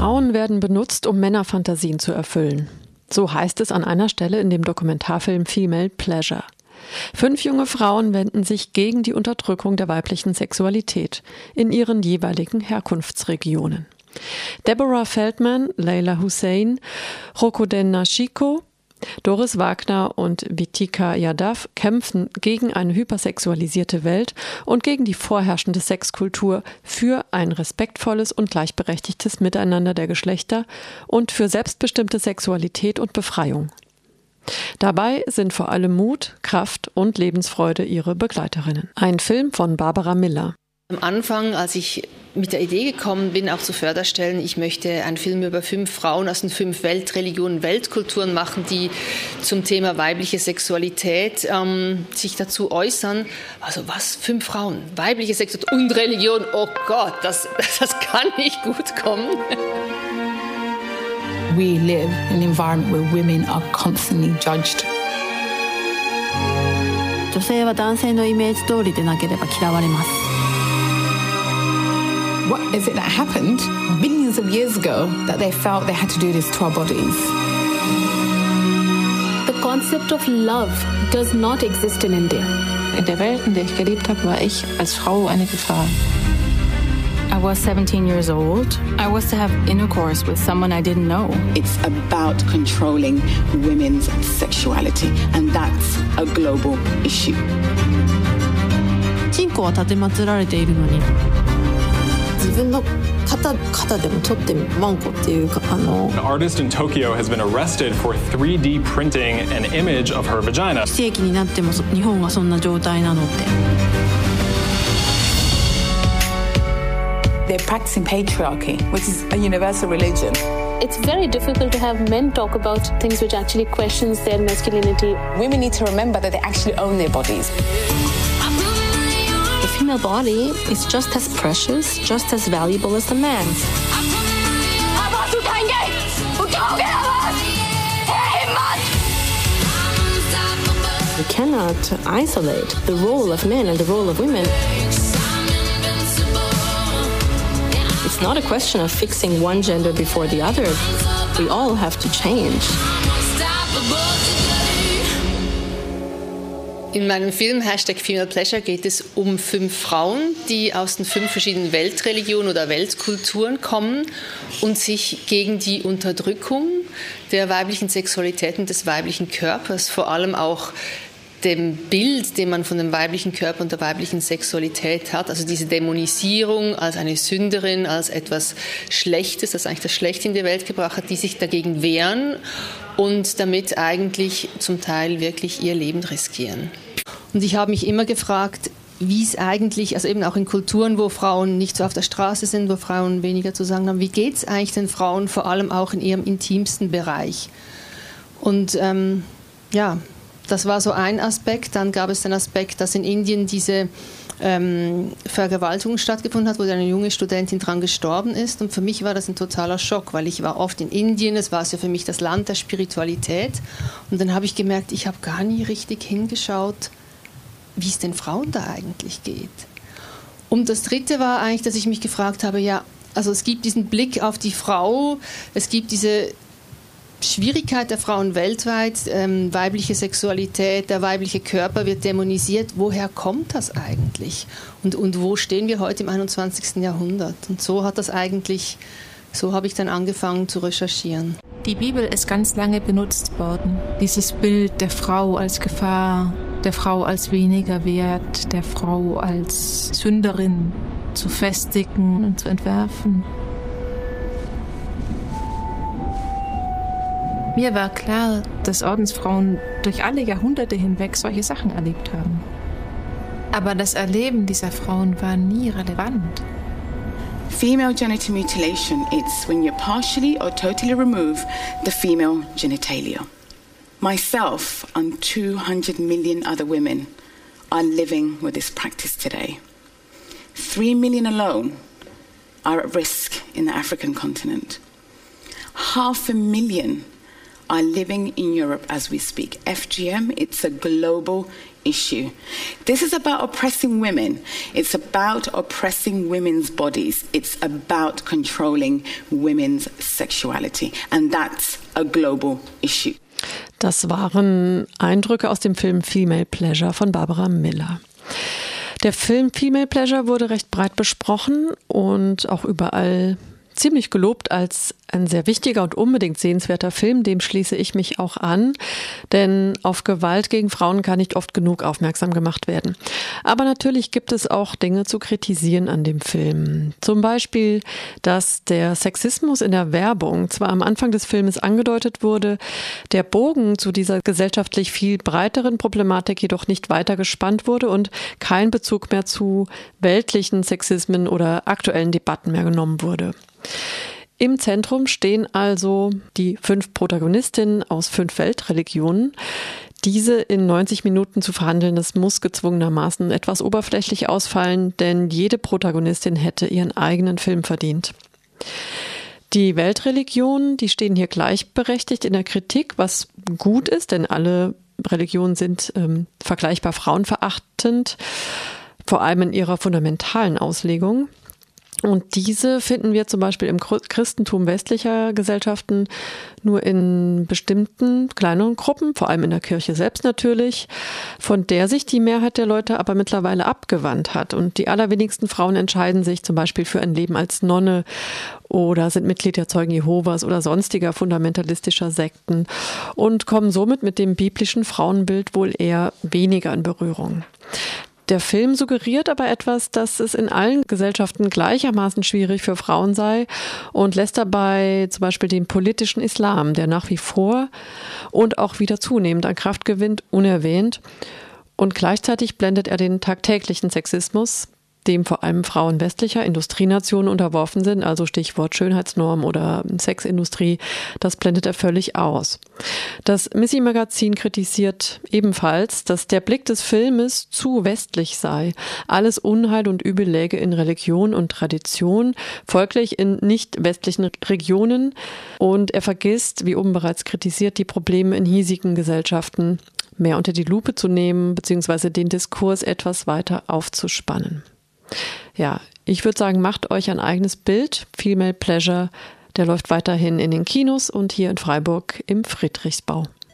Frauen werden benutzt, um Männerfantasien zu erfüllen. So heißt es an einer Stelle in dem Dokumentarfilm Female Pleasure. Fünf junge Frauen wenden sich gegen die Unterdrückung der weiblichen Sexualität in ihren jeweiligen Herkunftsregionen. Deborah Feldman, Leila Hussein, Rokoden Nashiko, Doris Wagner und Vitika Yadav kämpfen gegen eine hypersexualisierte Welt und gegen die vorherrschende Sexkultur für ein respektvolles und gleichberechtigtes Miteinander der Geschlechter und für selbstbestimmte Sexualität und Befreiung. Dabei sind vor allem Mut, Kraft und Lebensfreude ihre Begleiterinnen. Ein Film von Barbara Miller. Am Anfang, als ich mit der Idee gekommen bin, auch zu Förderstellen, ich möchte einen Film über fünf Frauen aus den fünf Weltreligionen, Weltkulturen machen, die zum Thema weibliche Sexualität ähm, sich dazu äußern. Also was, fünf Frauen, weibliche Sexualität und Religion, oh Gott, das, das kann nicht gut kommen. We live in an environment where women are constantly judged. 女性は男性のイメージ通りでなければ嫌われます。 what is it that happened billions of years ago that they felt they had to do this to our bodies? The concept of love does not exist in India. In der Welt, in der ich gelebt habe, war ich als Frau eine Gefahr. I was 17 years old. I was to have intercourse with someone I didn't know. It's about controlling women's sexuality, and that's a global issue. チンコは立てまつられているのに 自分の肩肩でも取ってマンコっていうかあの An artist in Tokyo has been arrested for 3D printing an image of her vagina 非正規になっても日本がそんな状態なのって They're practicing patriarchy, which is a universal religion. It's very difficult to have men talk about things which actually questions their masculinity. Women need to remember that they actually own their bodies female body is just as precious, just as valuable as the man's. We cannot isolate the role of men and the role of women. It's not a question of fixing one gender before the other. We all have to change. In meinem Film Hashtag Female Pleasure geht es um fünf Frauen, die aus den fünf verschiedenen Weltreligionen oder Weltkulturen kommen und sich gegen die Unterdrückung der weiblichen Sexualität und des weiblichen Körpers, vor allem auch dem Bild, den man von dem weiblichen Körper und der weiblichen Sexualität hat, also diese Dämonisierung als eine Sünderin, als etwas Schlechtes, das eigentlich das Schlechte in die Welt gebracht hat, die sich dagegen wehren und damit eigentlich zum Teil wirklich ihr Leben riskieren. Und ich habe mich immer gefragt, wie es eigentlich, also eben auch in Kulturen, wo Frauen nicht so auf der Straße sind, wo Frauen weniger zu sagen haben, wie geht es eigentlich den Frauen vor allem auch in ihrem intimsten Bereich? Und ähm, ja, das war so ein Aspekt. Dann gab es den Aspekt, dass in Indien diese ähm, Vergewaltigung stattgefunden hat, wo eine junge Studentin dran gestorben ist. Und für mich war das ein totaler Schock, weil ich war oft in Indien, es war ja für mich das Land der Spiritualität. Und dann habe ich gemerkt, ich habe gar nie richtig hingeschaut, wie es den Frauen da eigentlich geht. Und das Dritte war eigentlich, dass ich mich gefragt habe, ja, also es gibt diesen Blick auf die Frau, es gibt diese Schwierigkeit der Frauen weltweit, ähm, weibliche Sexualität, der weibliche Körper wird dämonisiert. Woher kommt das eigentlich? Und, und wo stehen wir heute im 21. Jahrhundert? Und so hat das eigentlich, so habe ich dann angefangen zu recherchieren. Die Bibel ist ganz lange benutzt worden. Dieses Bild der Frau als Gefahr, der Frau als weniger wert, der Frau als Sünderin zu festigen und zu entwerfen. Mir war klar, dass Ordensfrauen durch alle Jahrhunderte hinweg solche Sachen erlebt haben. Aber das Erleben dieser Frauen war nie relevant. Female genital mutilation it's when you partially or totally remove the female genitalia. Myself and 200 million other women are living with this practice today. Three million alone are at risk in the African continent. Half a million are living in Europe as we speak. FGM, it's a global issue. This is about oppressing women. It's about oppressing women's bodies. It's about controlling women's sexuality. And that's a global issue. Das waren Eindrücke aus dem Film Female Pleasure von Barbara Miller. Der Film Female Pleasure wurde recht breit besprochen und auch überall ziemlich gelobt als ein sehr wichtiger und unbedingt sehenswerter Film, dem schließe ich mich auch an, denn auf Gewalt gegen Frauen kann nicht oft genug aufmerksam gemacht werden. Aber natürlich gibt es auch Dinge zu kritisieren an dem Film. Zum Beispiel, dass der Sexismus in der Werbung zwar am Anfang des Filmes angedeutet wurde, der Bogen zu dieser gesellschaftlich viel breiteren Problematik jedoch nicht weiter gespannt wurde und kein Bezug mehr zu weltlichen Sexismen oder aktuellen Debatten mehr genommen wurde. Im Zentrum stehen also die fünf Protagonistinnen aus fünf Weltreligionen. Diese in 90 Minuten zu verhandeln, das muss gezwungenermaßen etwas oberflächlich ausfallen, denn jede Protagonistin hätte ihren eigenen Film verdient. Die Weltreligionen, die stehen hier gleichberechtigt in der Kritik, was gut ist, denn alle Religionen sind ähm, vergleichbar frauenverachtend, vor allem in ihrer fundamentalen Auslegung. Und diese finden wir zum Beispiel im Christentum westlicher Gesellschaften nur in bestimmten kleineren Gruppen, vor allem in der Kirche selbst natürlich, von der sich die Mehrheit der Leute aber mittlerweile abgewandt hat. Und die allerwenigsten Frauen entscheiden sich zum Beispiel für ein Leben als Nonne oder sind Mitglied der Zeugen Jehovas oder sonstiger fundamentalistischer Sekten und kommen somit mit dem biblischen Frauenbild wohl eher weniger in Berührung. Der Film suggeriert aber etwas, dass es in allen Gesellschaften gleichermaßen schwierig für Frauen sei und lässt dabei zum Beispiel den politischen Islam, der nach wie vor und auch wieder zunehmend an Kraft gewinnt, unerwähnt. Und gleichzeitig blendet er den tagtäglichen Sexismus, dem vor allem Frauen westlicher Industrienationen unterworfen sind, also Stichwort Schönheitsnorm oder Sexindustrie, das blendet er völlig aus. Das Missy Magazin kritisiert ebenfalls, dass der Blick des Filmes zu westlich sei. Alles Unheil und Übel läge in Religion und Tradition, folglich in nicht westlichen Regionen und er vergisst, wie oben bereits kritisiert, die Probleme in hiesigen Gesellschaften mehr unter die Lupe zu nehmen, beziehungsweise den Diskurs etwas weiter aufzuspannen. Ja, ich würde sagen, macht euch ein eigenes Bild. Female Pleasure, der läuft weiterhin in den Kinos und hier in Freiburg im Friedrichsbau.